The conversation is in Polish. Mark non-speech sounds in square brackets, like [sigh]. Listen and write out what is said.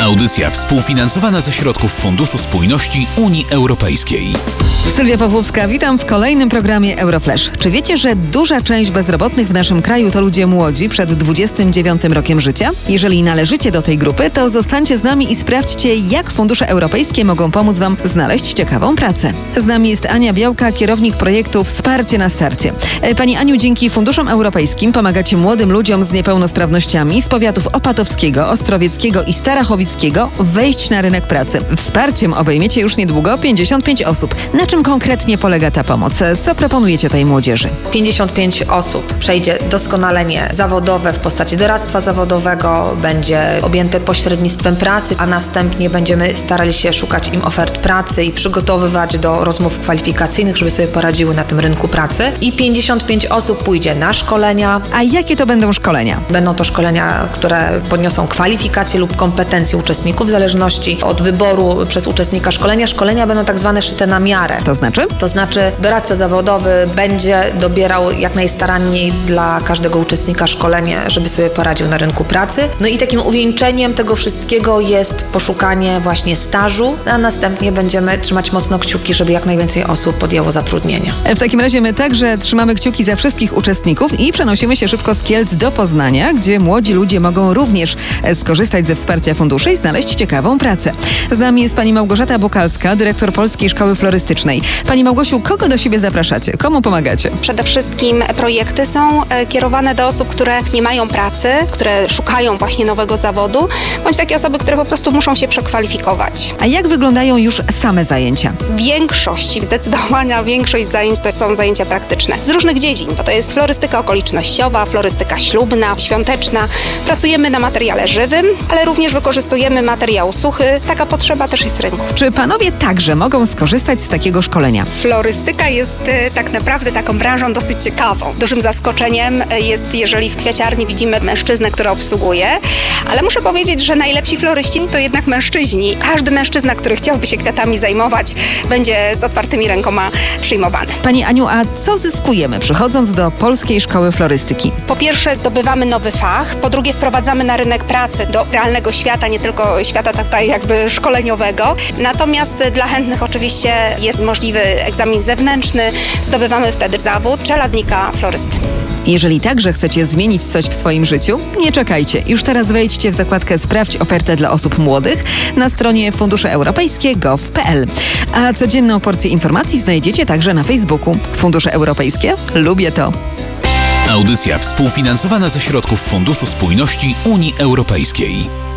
Audycja współfinansowana ze środków Funduszu Spójności Unii Europejskiej. Sylwia Pawłowska, witam w kolejnym programie Euroflash. Czy wiecie, że duża część bezrobotnych w naszym kraju to ludzie młodzi przed 29 rokiem życia? Jeżeli należycie do tej grupy, to zostańcie z nami i sprawdźcie, jak fundusze europejskie mogą pomóc Wam znaleźć ciekawą pracę. Z nami jest Ania Białka, kierownik projektu Wsparcie na starcie. E, Pani Aniu, dzięki funduszom europejskim pomagacie młodym ludziom z niepełnosprawnościami z powiatów opatowskiego, ostrowieckiego i starachowickiego wejść na rynek pracy. Wsparciem obejmiecie już niedługo 55 osób. Na czym konkretnie polega ta pomoc? Co proponujecie tej młodzieży? 55 osób przejdzie doskonalenie zawodowe w postaci doradztwa zawodowego, będzie objęte pośrednictwem pracy, a następnie będziemy starali się szukać im ofert pracy i przygotowywać do rozmów kwalifikacyjnych, żeby sobie poradziły na tym rynku pracy. I 55 osób pójdzie na szkolenia. A jakie to będą szkolenia? Będą to szkolenia, które podniosą kwalifikacje lub kompetencje uczestników w zależności od wyboru przez uczestnika szkolenia. Szkolenia będą tak zwane szyte na miarę. To znaczy? To znaczy, doradca zawodowy będzie dobierał jak najstaranniej dla każdego uczestnika szkolenie, żeby sobie poradził na rynku pracy. No i takim uwieńczeniem tego wszystkiego jest poszukanie właśnie stażu, a następnie będziemy trzymać mocno kciuki, żeby jak najwięcej osób podjęło zatrudnienie. W takim razie my także trzymamy kciuki za wszystkich uczestników i przenosimy się szybko z Kielc do Poznania, gdzie młodzi ludzie mogą również skorzystać ze wsparcia funduszy i znaleźć ciekawą pracę. Z nami jest pani Małgorzata Bukalska, dyrektor Polskiej Szkoły Florystycznej. Pani Małgosiu, kogo do siebie zapraszacie? Komu pomagacie? Przede wszystkim projekty są e, kierowane do osób, które nie mają pracy, które szukają właśnie nowego zawodu, bądź takie osoby, które po prostu muszą się przekwalifikować. A jak wyglądają już same zajęcia? Większość, zdecydowana [laughs] większość zajęć to są zajęcia praktyczne z różnych dziedzin, bo to jest florystyka okolicznościowa, florystyka ślubna, świąteczna. Pracujemy na materiale żywym, ale również wykorzystujemy materiał suchy. Taka potrzeba też jest rynku. Czy panowie także mogą skorzystać z takiego szkolenia? Florystyka jest e, tak naprawdę taką branżą dosyć ciekawą. Dużym zaskoczeniem e, jest, jeżeli w kwiaciarni widzimy mężczyznę, który obsługuje, ale muszę powiedzieć, że najlepsi floryści to jednak mężczyźni. Każdy mężczyzna, który chciałby się kwiatami zajmować, będzie z otwartymi rękoma przyjmowany. Pani Aniu, a co zyskujemy przychodząc do Polskiej Szkoły Florystyki? Po pierwsze zdobywamy nowy fach, po drugie wprowadzamy na rynek pracy do realnego świata, nie tylko świata tutaj jakby szkoleniowego. Natomiast dla chętnych oczywiście jest możliwy egzamin zewnętrzny, zdobywamy wtedy zawód czeladnika florysty. Jeżeli także chcecie zmienić coś w swoim życiu, nie czekajcie. Już teraz wejdźcie w zakładkę Sprawdź ofertę dla osób młodych na stronie fundusze europejskie gov.pl. A codzienną porcję informacji znajdziecie także na Facebooku. Fundusze Europejskie? Lubię to. Audycja współfinansowana ze środków Funduszu Spójności Unii Europejskiej.